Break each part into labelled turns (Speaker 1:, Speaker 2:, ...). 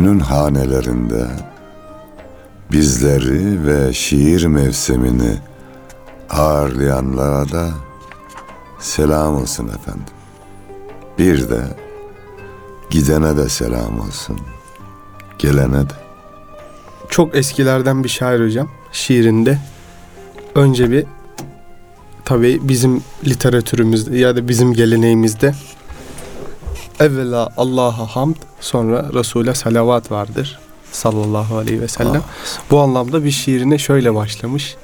Speaker 1: Gönül hanelerinde bizleri ve şiir mevsimini ağırlayanlara da selam olsun efendim. Bir de gidene de selam olsun. Gelene de.
Speaker 2: Çok eskilerden bir şair hocam şiirinde önce bir tabii bizim literatürümüzde ya da bizim geleneğimizde evvela Allah'a hamd sonra Resul'e salavat vardır sallallahu aleyhi ve sellem. Bu anlamda bir şiirine şöyle başlamış.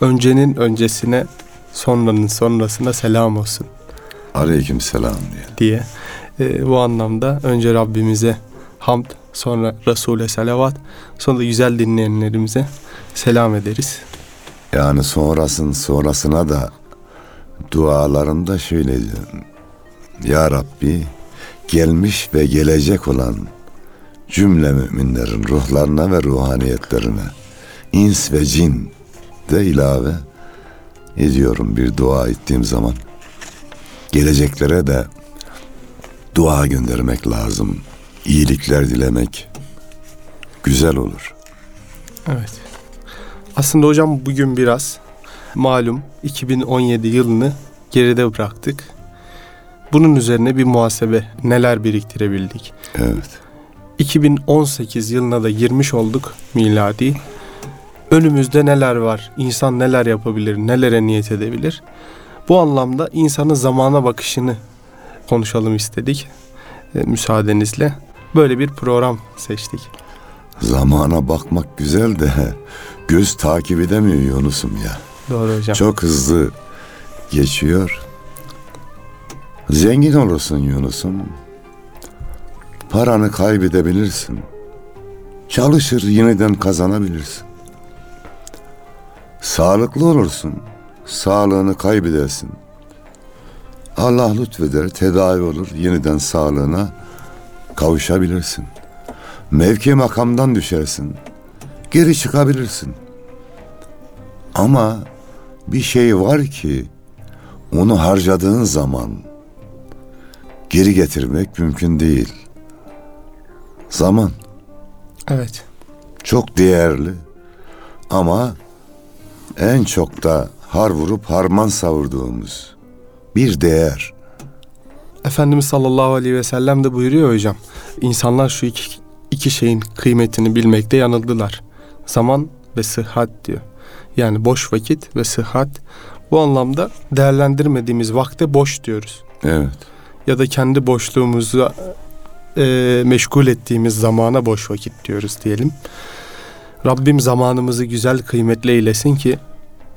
Speaker 2: Öncenin öncesine sonranın sonrasına selam olsun
Speaker 1: Aleyküm selam diye.
Speaker 2: diye. Ee, bu anlamda önce Rabbimize hamd sonra Resul'e salavat sonra da güzel dinleyenlerimize selam ederiz.
Speaker 1: Yani sonrasın sonrasına da dualarında şöyle. Ya Rabbi gelmiş ve gelecek olan cümle müminlerin ruhlarına ve ruhaniyetlerine ins ve cin de ilave ediyorum bir dua ettiğim zaman. Geleceklere de dua göndermek lazım. İyilikler dilemek güzel olur.
Speaker 2: Evet. Aslında hocam bugün biraz malum 2017 yılını geride bıraktık. Bunun üzerine bir muhasebe neler biriktirebildik.
Speaker 1: Evet.
Speaker 2: 2018 yılına da girmiş olduk miladi. Önümüzde neler var? İnsan neler yapabilir? Nelere niyet edebilir? Bu anlamda insanın zamana bakışını konuşalım istedik. E, müsaadenizle böyle bir program seçtik.
Speaker 1: Zamana bakmak güzel de göz takip edemiyor Yunus'um ya.
Speaker 2: Doğru hocam.
Speaker 1: Çok hızlı geçiyor. Zengin olursun Yunus'um. Paranı kaybedebilirsin. Çalışır yeniden kazanabilirsin. Sağlıklı olursun. Sağlığını kaybedersin. Allah lütfeder, tedavi olur, yeniden sağlığına kavuşabilirsin. Mevki makamdan düşersin. Geri çıkabilirsin. Ama bir şey var ki onu harcadığın zaman geri getirmek mümkün değil. Zaman
Speaker 2: Evet.
Speaker 1: çok değerli ama en çok da har vurup harman savurduğumuz bir değer.
Speaker 2: Efendimiz sallallahu aleyhi ve sellem de buyuruyor hocam. İnsanlar şu iki, iki şeyin kıymetini bilmekte yanıldılar. Zaman ve sıhhat diyor. Yani boş vakit ve sıhhat. Bu anlamda değerlendirmediğimiz vakte boş diyoruz.
Speaker 1: Evet.
Speaker 2: Ya da kendi boşluğumuzu e, meşgul ettiğimiz zamana boş vakit diyoruz diyelim. Rabbim zamanımızı güzel kıymetli eylesin ki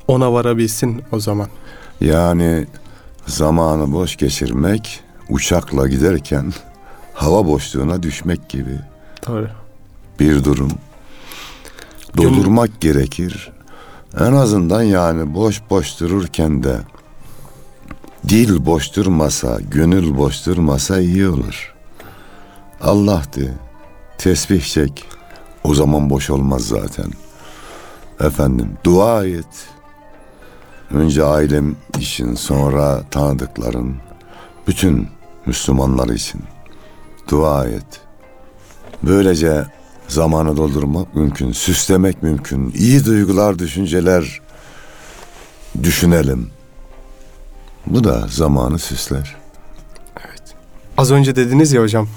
Speaker 2: ona varabilsin o zaman.
Speaker 1: Yani zamanı boş geçirmek uçakla giderken hava boşluğuna düşmek gibi
Speaker 2: Doğru.
Speaker 1: bir durum. Doldurmak gerekir. En azından yani boş boş dururken de Dil boş durmasa, gönül boş durmasa iyi olur. Allah de, tesbih çek. O zaman boş olmaz zaten. Efendim, dua et. Önce ailem için, sonra tanıdıkların, bütün Müslümanlar için dua et. Böylece zamanı doldurmak mümkün, süslemek mümkün. İyi duygular, düşünceler düşünelim. Bu da zamanı süsler.
Speaker 2: Az önce dediniz ya hocam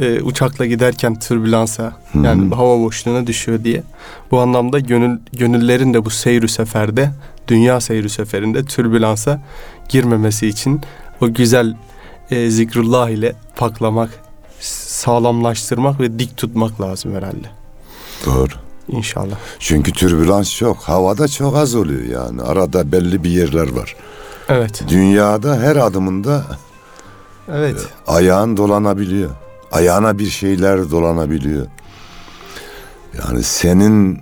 Speaker 2: e, uçakla giderken türbülansa yani hava boşluğuna düşüyor diye. Bu anlamda gönül gönüllerin de bu seyri seferde dünya seyri seferinde türbülansa girmemesi için o güzel e, zikrullah ile paklamak, sağlamlaştırmak ve dik tutmak lazım herhalde.
Speaker 1: Doğru.
Speaker 2: İnşallah.
Speaker 1: Çünkü türbülans çok. Havada çok az oluyor yani. Arada belli bir yerler var.
Speaker 2: Evet.
Speaker 1: Dünyada her adımında
Speaker 2: Evet.
Speaker 1: ayağın dolanabiliyor. Ayağına bir şeyler dolanabiliyor. Yani senin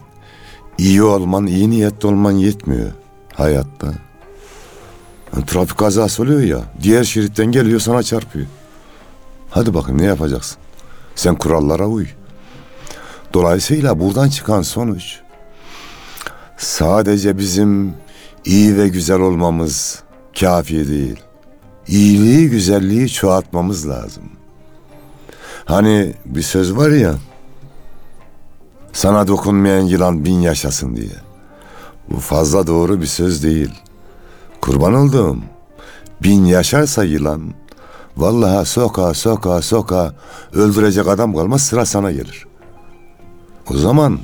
Speaker 1: iyi olman, iyi niyetli olman yetmiyor hayatta. Yani trafik kazası oluyor ya. Diğer şeritten geliyor sana çarpıyor. Hadi bakayım ne yapacaksın? Sen kurallara uy. Dolayısıyla buradan çıkan sonuç sadece bizim iyi ve güzel olmamız kafi değil. İyiliği, güzelliği çoğaltmamız lazım. Hani bir söz var ya, sana dokunmayan yılan bin yaşasın diye. Bu fazla doğru bir söz değil. Kurban olduğum, bin yaşarsa yılan, vallahi soka soka soka öldürecek adam kalmaz sıra sana gelir. O zaman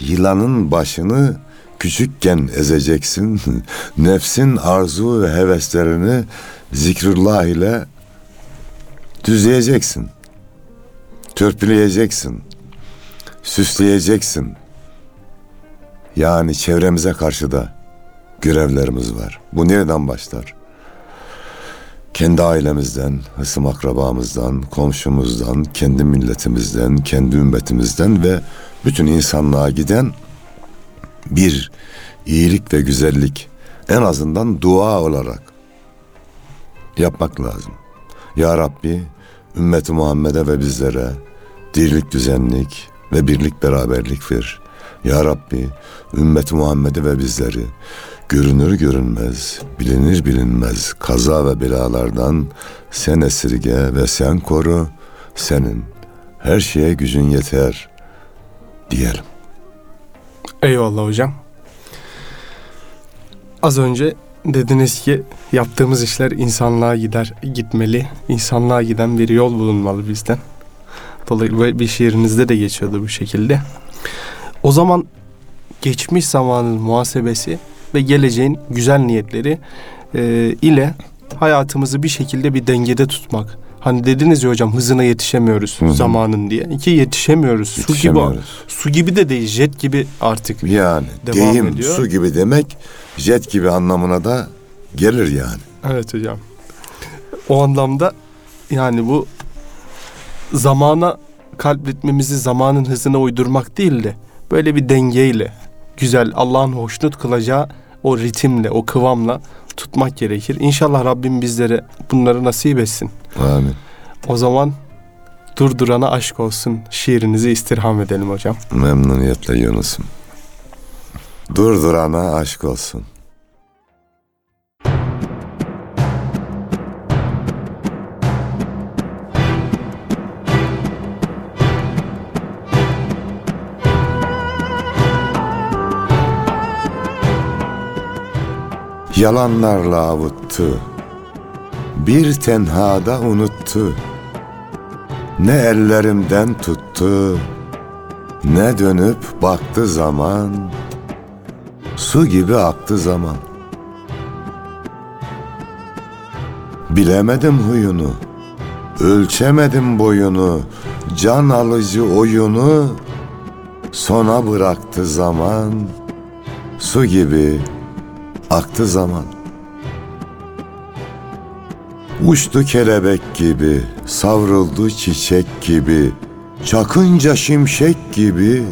Speaker 1: yılanın başını küçükken ezeceksin. Nefsin arzu ve heveslerini zikrullah ile düzleyeceksin. Törpüleyeceksin. Süsleyeceksin. Yani çevremize karşı da görevlerimiz var. Bu nereden başlar? Kendi ailemizden, hısım akrabamızdan, komşumuzdan, kendi milletimizden, kendi ümmetimizden ve bütün insanlığa giden bir iyilik ve güzellik en azından dua olarak yapmak lazım. Ya Rabbi ümmeti Muhammed'e ve bizlere dirlik düzenlik ve birlik beraberlik ver. Ya Rabbi ümmeti Muhammed'e ve bizleri görünür görünmez, bilinir bilinmez kaza ve belalardan sen esirge ve sen koru. Senin her şeye gücün yeter diyelim.
Speaker 2: Eyvallah hocam. Az önce dediniz ki yaptığımız işler insanlığa gider gitmeli. İnsanlığa giden bir yol bulunmalı bizden. Dolayısıyla bir şiirinizde de geçiyordu bu şekilde. O zaman geçmiş zamanın muhasebesi ve geleceğin güzel niyetleri e, ile hayatımızı bir şekilde bir dengede tutmak. Hani dediniz ya hocam hızına yetişemiyoruz
Speaker 1: Hı hı.
Speaker 2: zamanın diye. Ki yetişemiyoruz. Su gibi su gibi de değil, jet gibi artık.
Speaker 1: Yani
Speaker 2: Devam
Speaker 1: deyim
Speaker 2: ediyor.
Speaker 1: su gibi demek jet gibi anlamına da gelir yani.
Speaker 2: Evet hocam. O anlamda yani bu zamana kalp ritmimizi zamanın hızına uydurmak değil de böyle bir dengeyle güzel Allah'ın hoşnut kılacağı o ritimle, o kıvamla tutmak gerekir. İnşallah Rabbim bizlere bunları nasip etsin.
Speaker 1: Amin.
Speaker 2: O zaman durdurana aşk olsun şiirinizi istirham edelim hocam.
Speaker 1: Memnuniyetle Yunus'um. Durdurana aşk olsun. Yalanlarla avuttu. Bir tenhada unuttu. Ne ellerimden tuttu. Ne dönüp baktı zaman, su gibi aktı zaman. Bilemedim huyunu, ölçemedim boyunu, can alıcı oyunu, sona bıraktı zaman, su gibi aktı zaman. Uçtu kelebek gibi, savruldu çiçek gibi, çakınca şimşek gibi,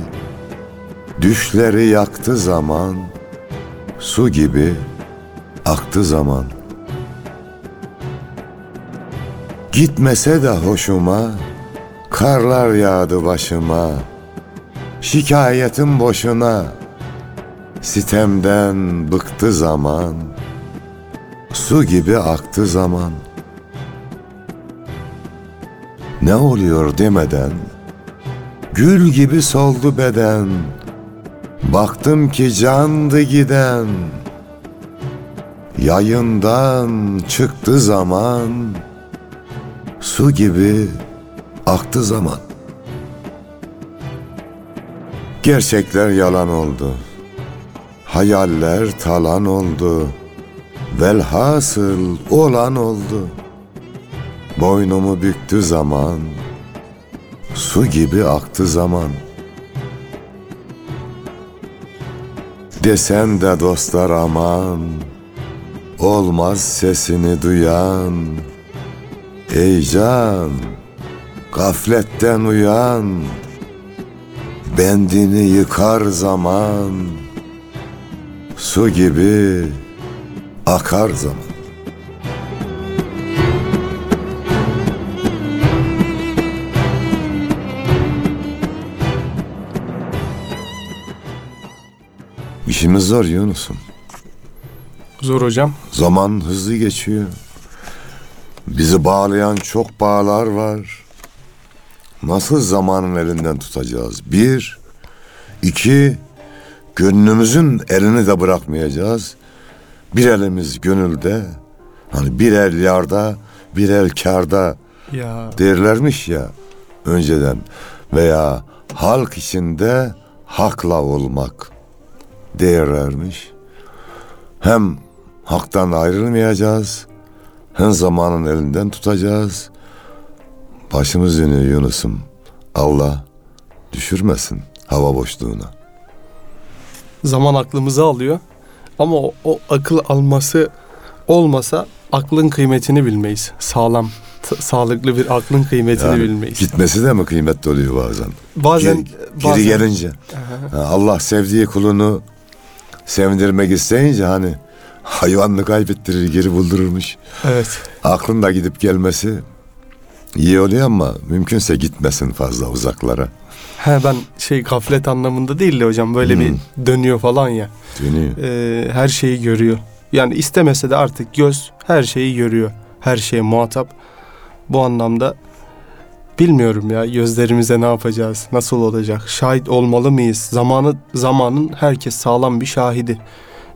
Speaker 1: düşleri yaktı zaman, su gibi aktı zaman. Gitmese de hoşuma, karlar yağdı başıma. Şikayetim boşuna, sitemden bıktı zaman. Su gibi aktı zaman. Ne oluyor demeden, gül gibi soldu beden. Baktım ki candı giden. Yayından çıktı zaman. Su gibi aktı zaman. Gerçekler yalan oldu. Hayaller talan oldu. Velhasıl olan oldu. Boynumu büktü zaman. Su gibi aktı zaman. Desen de dostlar aman. Olmaz sesini duyan. Ey can, gafletten uyan. Bendini yıkar zaman. Su gibi akar zaman. İşimiz zor Yunus'um.
Speaker 2: Zor hocam.
Speaker 1: Zaman hızlı geçiyor. Bizi bağlayan çok bağlar var. Nasıl zamanın elinden tutacağız? Bir, iki, gönlümüzün elini de bırakmayacağız. Bir elimiz gönülde, hani bir el yarda, bir el karda
Speaker 2: Ya
Speaker 1: derlermiş ya önceden. Veya halk içinde hakla olmak değerlermiş. Hem haktan ayrılmayacağız, hem zamanın elinden tutacağız. Başımız dönüyor Yunus'um. Allah düşürmesin hava boşluğuna.
Speaker 2: Zaman aklımızı alıyor. Ama o, o akıl alması olmasa aklın kıymetini bilmeyiz. Sağlam, sağlıklı bir aklın kıymetini
Speaker 1: Yani
Speaker 2: bilmeyiz.
Speaker 1: Gitmesi de mi kıymetli oluyor bazen?
Speaker 2: Bazen,
Speaker 1: Geri,
Speaker 2: bazen
Speaker 1: geri gelince.
Speaker 2: Aha.
Speaker 1: Ha, Allah sevdiği kulunu sevindirmek isteyince hani hayvanını kaybettirir geri buldururmuş.
Speaker 2: Evet.
Speaker 1: Aklın da gidip gelmesi iyi oluyor ama mümkünse gitmesin fazla uzaklara.
Speaker 2: He ben şey gaflet anlamında değil de hocam böyle bir dönüyor falan ya.
Speaker 1: Dönüyor.
Speaker 2: Ee, her şeyi görüyor. Yani istemese de artık göz her şeyi görüyor. Her şeye muhatap. Bu anlamda bilmiyorum ya gözlerimize ne yapacağız? Nasıl olacak? Şahit olmalı mıyız? Zamanı zamanın herkes sağlam bir şahidi.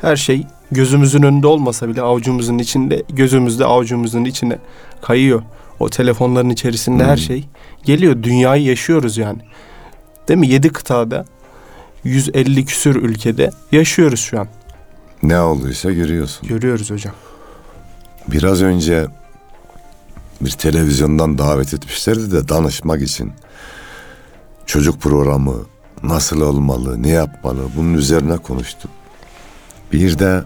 Speaker 2: Her şey gözümüzün önünde olmasa bile avucumuzun içinde, gözümüzde avucumuzun içine kayıyor. O telefonların içerisinde her
Speaker 1: Hmm.
Speaker 2: şey geliyor. Dünyayı yaşıyoruz yani. Değil mi? 7 kıtada 150 küsür ülkede yaşıyoruz şu an.
Speaker 1: Ne olduysa görüyorsun.
Speaker 2: Görüyoruz hocam.
Speaker 1: Biraz önce bir televizyondan davet etmişlerdi de danışmak için. Çocuk programı nasıl olmalı, ne yapmalı bunun üzerine konuştuk. Bir de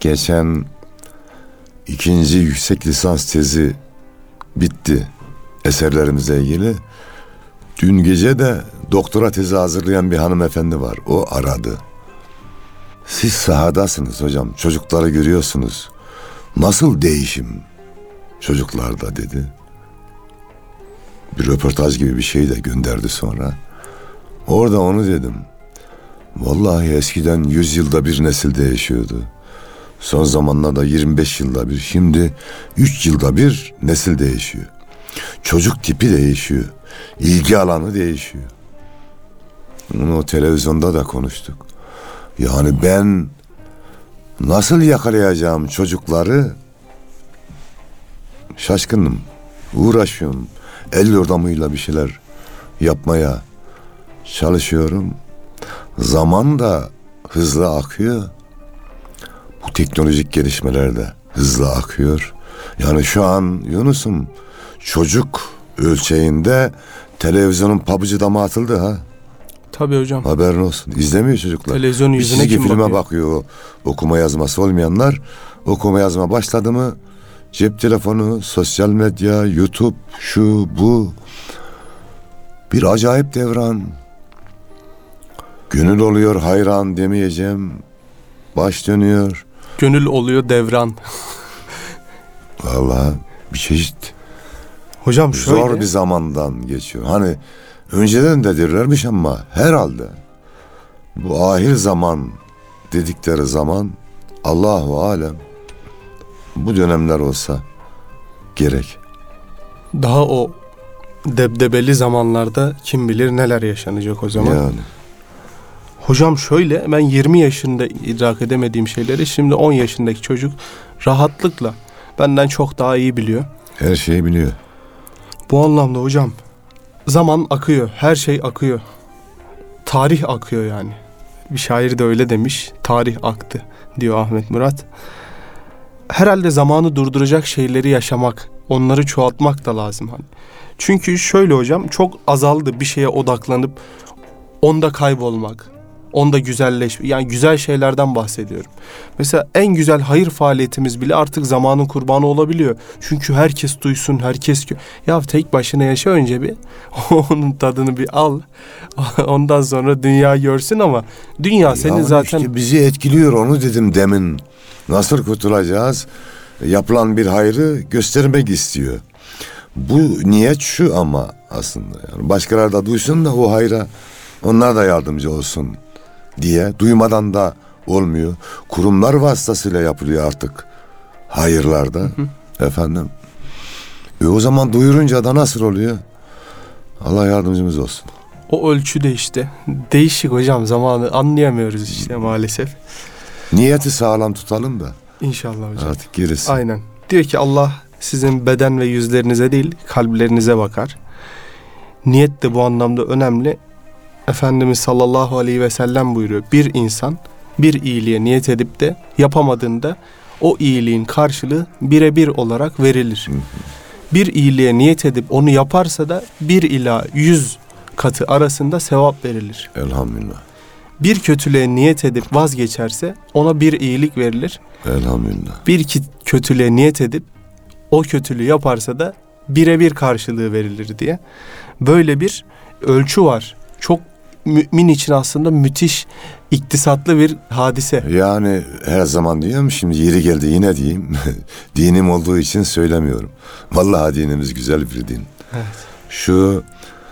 Speaker 1: geçen ikinci yüksek lisans tezi bitti eserlerimize ilgili. Dün gece de doktora tezi hazırlayan bir hanımefendi var. O aradı. Siz sahadasınız hocam. Çocukları görüyorsunuz. Nasıl değişim çocuklarda dedi. Bir röportaj gibi bir şey de gönderdi sonra. Orada onu dedim. Vallahi eskiden 100 yılda bir nesil değişiyordu. Son zamanlarda 25 yılda bir, şimdi 3 yılda bir nesil değişiyor. Çocuk tipi değişiyor. İlgi alanı değişiyor. Bunu televizyonda da konuştuk. Yani ben nasıl yakalayacağım çocukları şaşkınım. Uğraşıyorum. El yordamıyla bir şeyler yapmaya çalışıyorum. Zaman da hızlı akıyor. Bu teknolojik gelişmeler de hızlı akıyor. Yani şu an Yunus'um çocuk ölçeğinde televizyonun pabucu dama atıldı ha.
Speaker 2: Tabii hocam.
Speaker 1: Haberin olsun. İzlemiyor çocuklar.
Speaker 2: Televizyon yüzüne kim
Speaker 1: filme
Speaker 2: bakıyor?
Speaker 1: bakıyor. okuma yazması olmayanlar. Okuma yazma başladı mı cep telefonu, sosyal medya, YouTube, şu bu. Bir acayip devran. Gönül oluyor hayran demeyeceğim. Baş dönüyor.
Speaker 2: Gönül oluyor devran.
Speaker 1: Vallahi bir çeşit
Speaker 2: Hocam şöyle.
Speaker 1: zor bir zamandan geçiyor. Hani önceden de derlermiş ama herhalde bu ahir zaman dedikleri zaman Allahu alem bu dönemler olsa gerek.
Speaker 2: Daha o debdebeli zamanlarda kim bilir neler yaşanacak o zaman.
Speaker 1: Yani
Speaker 2: Hocam şöyle ben 20 yaşında idrak edemediğim şeyleri şimdi 10 yaşındaki çocuk rahatlıkla benden çok daha iyi biliyor.
Speaker 1: her şeyi biliyor.
Speaker 2: Bu anlamda hocam zaman akıyor, her şey akıyor. Tarih akıyor yani. Bir şair de öyle demiş. Tarih aktı diyor Ahmet Murat. Herhalde zamanı durduracak şeyleri yaşamak, onları çoğaltmak da lazım hani. Çünkü şöyle hocam çok azaldı bir şeye odaklanıp onda kaybolmak, onda güzelleş yani güzel şeylerden bahsediyorum. Mesela en güzel hayır faaliyetimiz bile artık zamanın kurbanı olabiliyor. Çünkü herkes duysun, herkes gö- ya tek başına yaşa önce bir onun tadını bir al. Ondan sonra dünya görsün ama dünya seni
Speaker 1: Yani
Speaker 2: zaten
Speaker 1: işte bizi etkiliyor onu dedim demin. Nasıl kurtulacağız? Yapılan bir hayrı göstermek istiyor. Bu niyet şu ama aslında yani başkaları da duysun da o hayra onlar da yardımcı olsun diye duymadan da olmuyor. Kurumlar vasıtasıyla yapılıyor artık hayırlarda efendim. E o zaman duyurunca da nasıl oluyor? Allah yardımcımız olsun.
Speaker 2: o ölçüde işte değişik hocam zamanı anlayamıyoruz işte maalesef.
Speaker 1: Niyeti sağlam tutalım da
Speaker 2: İnşallah hocam.
Speaker 1: artık gerisi.
Speaker 2: Aynen. Diyor ki Allah sizin beden ve yüzlerinize değil kalplerinize bakar. Niyet de bu anlamda önemli. Efendimiz sallallahu aleyhi ve sellem buyuruyor. Bir insan bir iyiliğe niyet edip de yapamadığında o iyiliğin karşılığı birebir olarak verilir. Bir iyiliğe niyet edip onu yaparsa da bir ila yüz katı arasında sevap verilir.
Speaker 1: Elhamdülillah.
Speaker 2: Bir kötülüğe niyet edip vazgeçerse ona bir iyilik verilir.
Speaker 1: Elhamdülillah.
Speaker 2: bir kötülüğe niyet edip o kötülüğü yaparsa da birebir karşılığı verilir diye. Böyle bir ölçü var. Çok mümin için aslında müthiş iktisatlı bir hadise.
Speaker 1: Yani her zaman diyorum şimdi yeri geldi yine diyeyim. Dinim olduğu için söylemiyorum. Vallahi dinimiz güzel bir din.
Speaker 2: Evet.
Speaker 1: Şu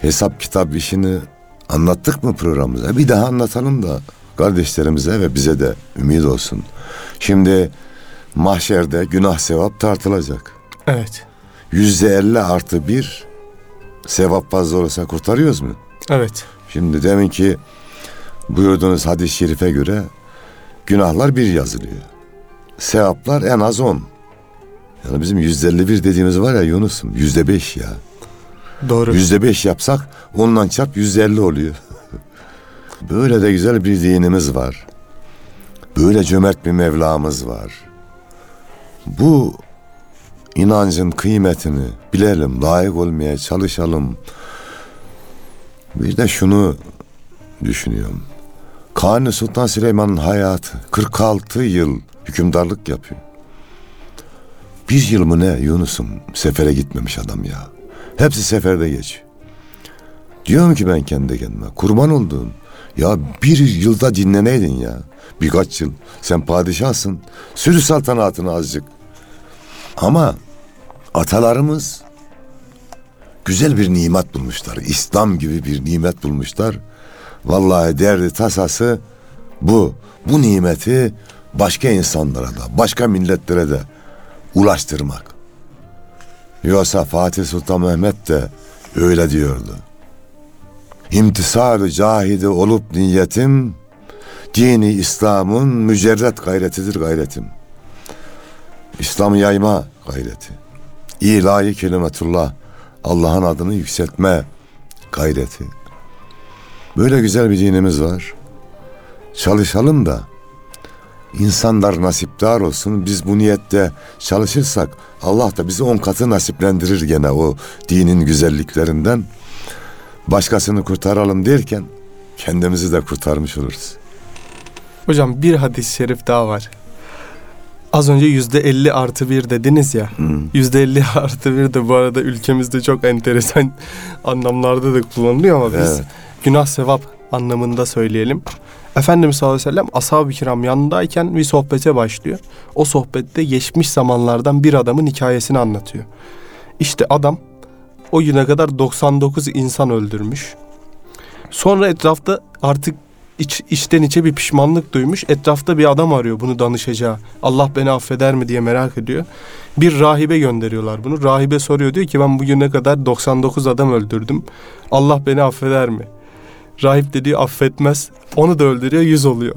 Speaker 1: hesap kitap işini anlattık mı programımıza? Bir daha anlatalım da kardeşlerimize ve bize de ümit olsun. Şimdi mahşerde günah sevap tartılacak.
Speaker 2: Evet.
Speaker 1: Yüzde elli artı bir sevap fazla olursa kurtarıyoruz mu?
Speaker 2: Evet.
Speaker 1: Şimdi demin ki buyurduğunuz hadis-i şerife göre günahlar bir yazılıyor. Sevaplar en az on. Yani bizim yüzde elli bir dediğimiz var ya Yunus'um yüzde beş ya.
Speaker 2: Doğru.
Speaker 1: Yüzde beş yapsak ondan çarp yüzde elli oluyor. Böyle de güzel bir dinimiz var. Böyle cömert bir Mevlamız var. Bu inancın kıymetini bilelim, layık olmaya çalışalım. Bir de şunu düşünüyorum. Kanuni Sultan Süleyman'ın hayatı 46 yıl hükümdarlık yapıyor. Bir yıl mı ne Yunus'um sefere gitmemiş adam ya. Hepsi seferde geçiyor. Diyorum ki ben kendi kendime kurban olduğum ya bir yılda dinleneydin ya. Birkaç yıl sen padişahsın. Sürü saltanatını azıcık. Ama atalarımız güzel bir nimet bulmuşlar. İslam gibi bir nimet bulmuşlar. Vallahi derdi tasası bu. Bu nimeti başka insanlara da, başka milletlere de ulaştırmak. Yoksa Fatih Sultan Mehmet de öyle diyordu. İmtisal-ı cahidi olup niyetim, dini İslam'ın mücerret gayretidir gayretim. İslam yayma gayreti. İlahi kelimetullah, Allah'ın adını yükseltme gayreti. Böyle güzel bir dinimiz var. Çalışalım da insanlar nasipdar olsun. Biz bu niyette çalışırsak Allah da bizi on katı nasiplendirir gene o dinin güzelliklerinden. Başkasını kurtaralım derken kendimizi de kurtarmış oluruz.
Speaker 2: Hocam bir hadis-i şerif daha var. Az önce yüzde elli artı bir dediniz ya. Yüzde elli artı bir de bu arada ülkemizde çok enteresan anlamlarda da kullanılıyor ama biz
Speaker 1: Evet.
Speaker 2: günah sevap anlamında söyleyelim. Efendimiz sallallahu aleyhi ve sellem ashab-ı kiram yanındayken bir sohbete başlıyor. O sohbette geçmiş zamanlardan bir adamın hikayesini anlatıyor. İşte adam o güne kadar 99 insan öldürmüş. Sonra etrafta artık iç, içten içe bir pişmanlık duymuş. Etrafta bir adam arıyor bunu danışacağı. Allah beni affeder mi diye merak ediyor. Bir rahibe gönderiyorlar bunu. Rahibe soruyor diyor ki ben bugüne kadar 99 adam öldürdüm. Allah beni affeder mi? Rahip de diyor affetmez. Onu da öldürüyor 100 oluyor.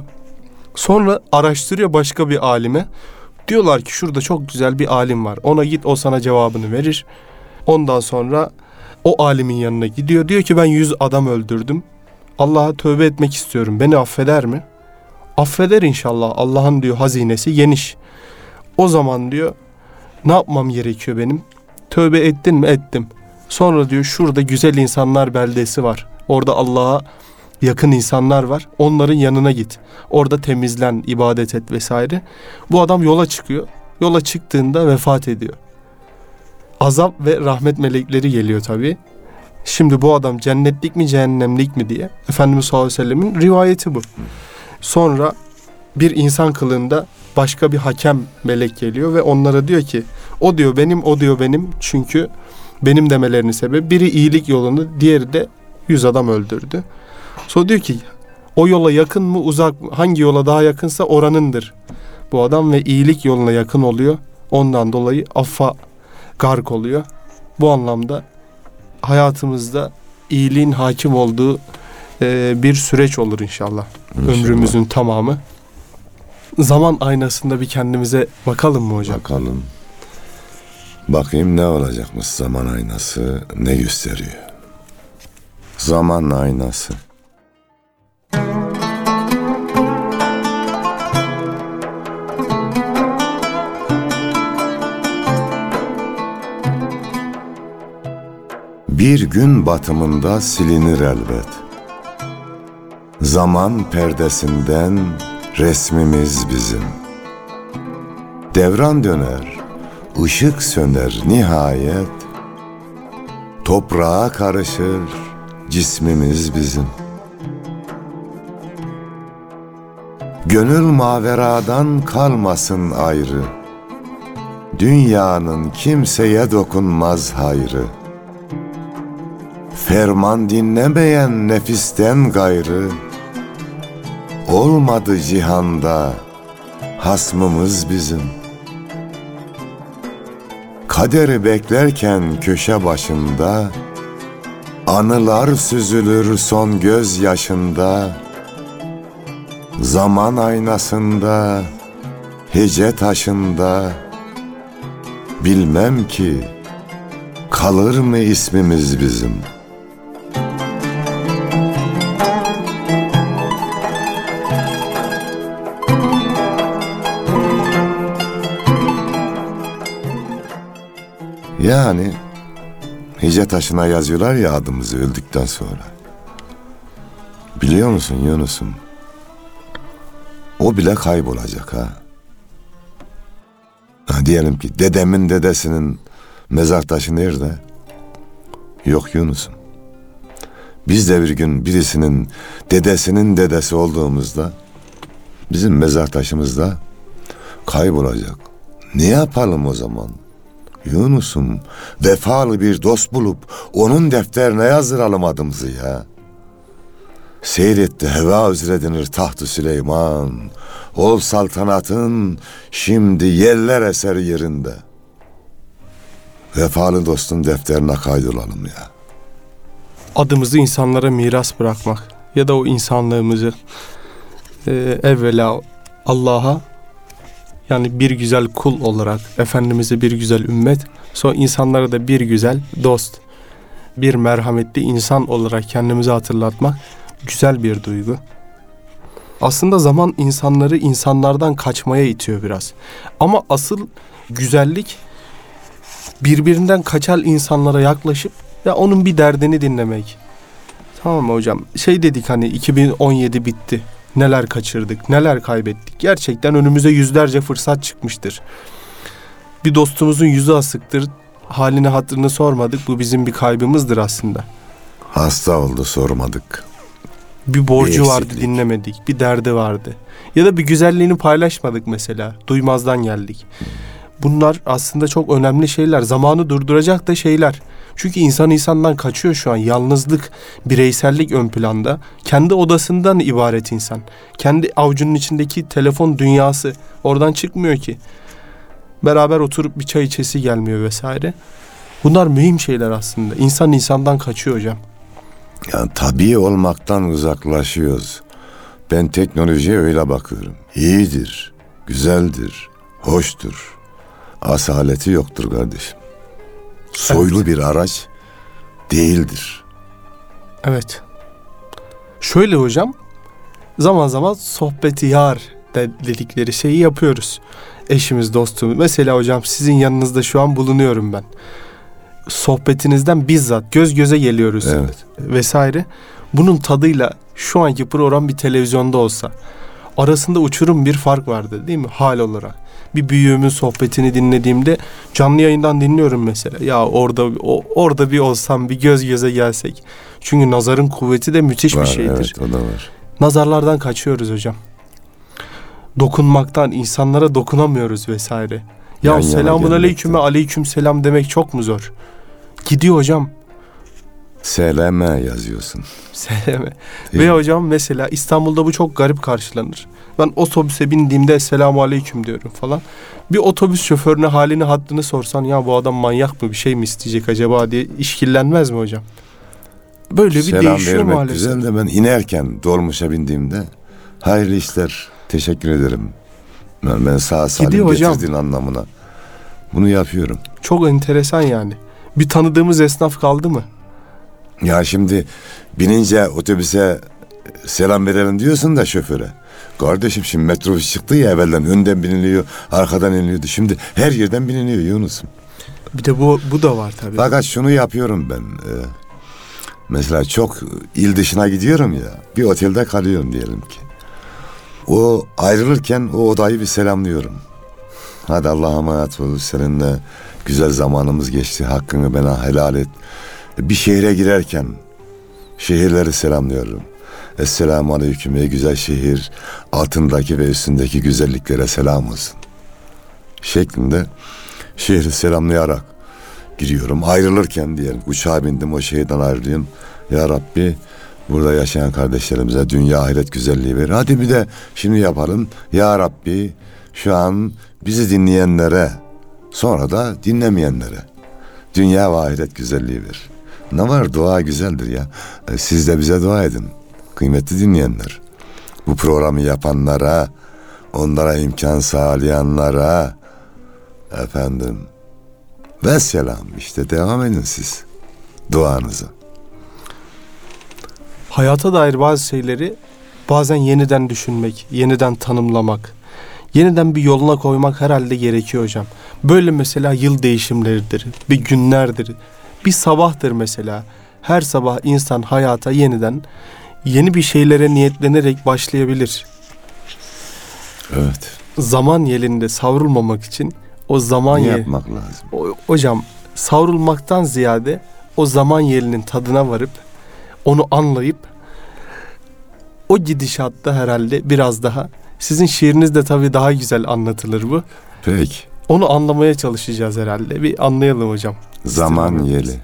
Speaker 2: Sonra araştırıyor başka bir alime. Diyorlar ki şurada çok güzel bir alim var. Ona git o sana cevabını verir. Ondan sonra o alimin yanına gidiyor. Diyor ki ben 100 adam öldürdüm. Allah'a tövbe etmek istiyorum. Beni affeder mi? Affeder inşallah. Allah'ın diyor hazinesi geniş. O zaman diyor ne yapmam gerekiyor benim? Tövbe ettin mi? Ettim. Sonra diyor şurada güzel insanlar beldesi var. Orada Allah'a yakın insanlar var. Onların yanına git. Orada temizlen, ibadet et vesaire. Bu adam yola çıkıyor. Yola çıktığında vefat ediyor. Azap ve rahmet melekleri geliyor tabii. Şimdi bu adam cennetlik mi cehennemlik mi diye Efendimiz sallallahu aleyhi ve sellemin rivayeti bu. Sonra bir insan kılığında başka bir hakem melek geliyor ve onlara diyor ki o diyor benim o diyor benim çünkü benim demelerinin sebebi biri iyilik yolunu diğeri de yüz adam öldürdü. Sonra diyor ki o yola yakın mı uzak mı hangi yola daha yakınsa oranındır bu adam ve iyilik yoluna yakın oluyor. Ondan dolayı affa gark oluyor. Bu anlamda hayatımızda iyiliğin hakim olduğu e, bir süreç olur inşallah.
Speaker 1: İnşallah.
Speaker 2: Ömrümüzün tamamı. Zaman aynasında bir kendimize bakalım mı hocam?
Speaker 1: Bakalım. Bakayım ne olacakmış zaman aynası ne gösteriyor. Zaman aynası. Bir gün batımında silinir elbet. Zaman perdesinden resmimiz bizim. Devran döner, ışık söner nihayet. Toprağa karışır cismimiz bizim. Gönül maveradan kalmasın ayrı. Dünyanın kimseye dokunmaz hayrı. Ferman dinlemeyen nefisten gayrı. Olmadı cihanda hasmımız bizim. Kaderi beklerken köşe başında Anılar süzülür son göz yaşında Zaman aynasında Hece taşında Bilmem ki Kalır mı ismimiz bizim? Yani Hece taşına yazıyorlar ya adımızı öldükten sonra. Biliyor musun Yunus'um? O bile kaybolacak ha. ha. Diyelim ki dedemin dedesinin mezar taşı nerede? Yok Yunus'um. Biz de bir gün birisinin dedesinin dedesi olduğumuzda bizim mezar taşımız da kaybolacak. Ne yapalım o zaman? Yunus'um vefalı bir dost bulup onun defterine yazdıralım adımızı ya. Seyretti heva üzredinir tahtı Süleyman. Ol saltanatın şimdi yerler eser yerinde. Vefalı dostun defterine kaydolalım ya.
Speaker 2: Adımızı insanlara miras bırakmak ya da o insanlığımızı e, evvela Allah'a yani bir güzel kul olarak Efendimiz'e bir güzel ümmet sonra insanlara da bir güzel dost bir merhametli insan olarak kendimizi hatırlatmak güzel bir duygu. Aslında zaman insanları insanlardan kaçmaya itiyor biraz. Ama asıl güzellik birbirinden kaçar insanlara yaklaşıp ya onun bir derdini dinlemek. Tamam mı hocam? Şey dedik hani 2017 bitti. Neler kaçırdık, neler kaybettik. Gerçekten önümüze yüzlerce fırsat çıkmıştır. Bir dostumuzun yüzü asıktır. Halini hatırını sormadık. Bu bizim bir kaybımızdır aslında.
Speaker 1: Hasta oldu sormadık.
Speaker 2: Bir borcu
Speaker 1: Bir
Speaker 2: vardı dinlemedik. Bir derdi vardı. Ya da bir güzelliğini paylaşmadık mesela. Duymazdan geldik. Bunlar aslında çok önemli şeyler. Zamanı durduracak da şeyler. Çünkü insan insandan kaçıyor şu an. Yalnızlık, bireysellik ön planda. Kendi odasından ibaret insan. Kendi avucunun içindeki telefon dünyası. Oradan çıkmıyor ki. Beraber oturup bir çay içesi gelmiyor vesaire. Bunlar mühim şeyler aslında. İnsan insandan kaçıyor hocam.
Speaker 1: Yani tabii olmaktan uzaklaşıyoruz. Ben teknolojiye öyle bakıyorum. İyidir, güzeldir, hoştur. Asaleti yoktur kardeşim. Soylu bir araç değildir.
Speaker 2: Evet. Şöyle hocam. Zaman zaman sohbeti yar de- dedikleri şeyi yapıyoruz. Eşimiz, dostumuz. Mesela hocam sizin yanınızda şu an bulunuyorum ben. Sohbetinizden bizzat göz göze geliyoruz
Speaker 1: Evet.
Speaker 2: vesaire. Bunun tadıyla şu anki program bir televizyonda olsa arasında uçurum bir fark vardı değil mi hal olarak? Bir büyüğümün sohbetini dinlediğimde canlı yayından dinliyorum mesela. Ya orada o, orada bir olsam bir göz göze gelsek. Çünkü nazarın kuvveti de müthiş
Speaker 1: Var,
Speaker 2: bir şeydir.
Speaker 1: evet o da var.
Speaker 2: Nazarlardan kaçıyoruz hocam. Dokunmaktan insanlara dokunamıyoruz vesaire. Ya
Speaker 1: Yan
Speaker 2: selamun aleyküme aleyküm selam demek çok mu zor? Gidiyor hocam.
Speaker 1: Seleme yazıyorsun.
Speaker 2: Seleme. Ve hocam mesela İstanbul'da bu çok garip karşılanır. Ben otobüse bindiğimde selamun aleyküm diyorum falan. Bir otobüs şoförüne halini haddini sorsan ya bu adam manyak mı bir şey mi isteyecek acaba diye işkillenmez mi hocam? Böyle bir
Speaker 1: Selam
Speaker 2: değişiyor
Speaker 1: vermek
Speaker 2: maalesef.
Speaker 1: güzel de ben inerken dolmuşa bindiğimde hayırlı işler teşekkür ederim. Ben, ben sağ salim
Speaker 2: Gidiyor hocam.
Speaker 1: getirdiğin anlamına. Bunu yapıyorum.
Speaker 2: Çok enteresan yani. Bir tanıdığımız esnaf kaldı mı?
Speaker 1: Ya şimdi binince otobüse selam verelim diyorsun da şoföre. Kardeşim şimdi metrobüs çıktı ya evvelden önden biniliyor, arkadan iniliyordu. Şimdi her yerden biniliyor Yunus'um.
Speaker 2: Bir de bu bu da var tabii.
Speaker 1: Fakat şunu yapıyorum ben. e, mesela çok il dışına gidiyorum ya. Bir otelde kalıyorum diyelim ki. O ayrılırken o odayı bir selamlıyorum. Hadi Allah'a emanet ol. Seninle güzel zamanımız geçti. Hakkını bana helal et. Bir şehre girerken şehirleri selamlıyorum. Esselamu aleyküm ey güzel şehir. Altındaki ve üstündeki güzelliklere selam olsun. Şeklinde şehri selamlayarak giriyorum. Ayrılırken diyelim uçağa bindim o şehirden ayrılıyorum. Ya Rabbi burada yaşayan kardeşlerimize dünya ahiret güzelliği ver. Hadi bir de şimdi yapalım. Ya Rabbi şu an bizi dinleyenlere sonra da dinlemeyenlere dünya ve ahiret güzelliği ver. Ne var dua güzeldir ya. E, Siz de bize dua edin. Kıymetli dinleyenler. Bu programı yapanlara, onlara imkan sağlayanlara efendim ve selam işte devam edin siz duanızı.
Speaker 2: Hayata dair bazı şeyleri bazen yeniden düşünmek, yeniden tanımlamak, yeniden bir yoluna koymak herhalde gerekiyor hocam. Böyle mesela yıl değişimleridir, bir günlerdir, bir sabahtır mesela. Her sabah insan hayata yeniden yeni bir şeylere niyetlenerek başlayabilir.
Speaker 1: Evet.
Speaker 2: Zaman yelinde savrulmamak için o zaman
Speaker 1: Ne
Speaker 2: ye
Speaker 1: yapmak lazım?
Speaker 2: O- hocam savrulmaktan ziyade o zaman yerinin tadına varıp onu anlayıp o gidişatta herhalde biraz daha sizin şiirinizde tabii daha güzel anlatılır bu.
Speaker 1: Peki.
Speaker 2: Onu anlamaya çalışacağız herhalde. Bir anlayalım hocam.
Speaker 1: Zaman yeli.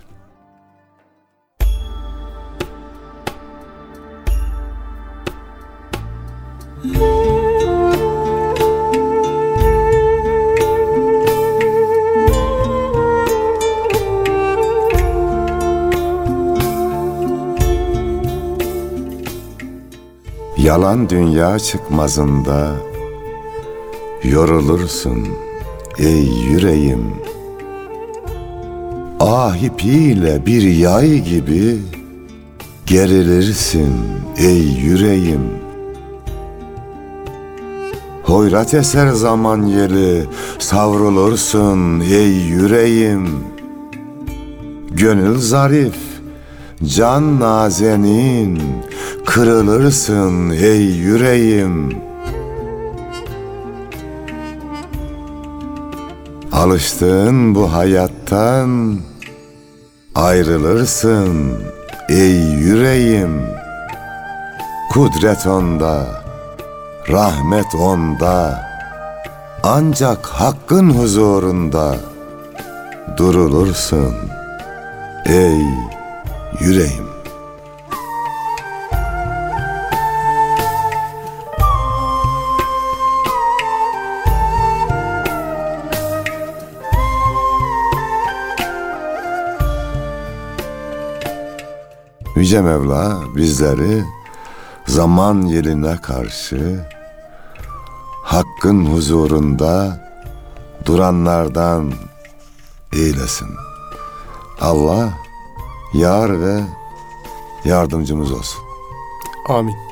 Speaker 1: Yalan dünya çıkmazında yorulursun ey yüreğim. Ah ipiyle bir yay gibi gerilirsin ey yüreğim. Hoyrat eser zaman yeli savrulursun ey yüreğim. Gönül zarif, can nazenin kırılırsın ey yüreğim. Alıştığın bu hayattan ayrılırsın ey yüreğim. Kudret onda, rahmet onda, ancak hakkın huzurunda durulursun ey yüreğim. Yüce Mevla bizleri zaman yeline karşı hakkın huzurunda duranlardan eylesin. Allah yar ve yardımcımız olsun.
Speaker 2: Amin.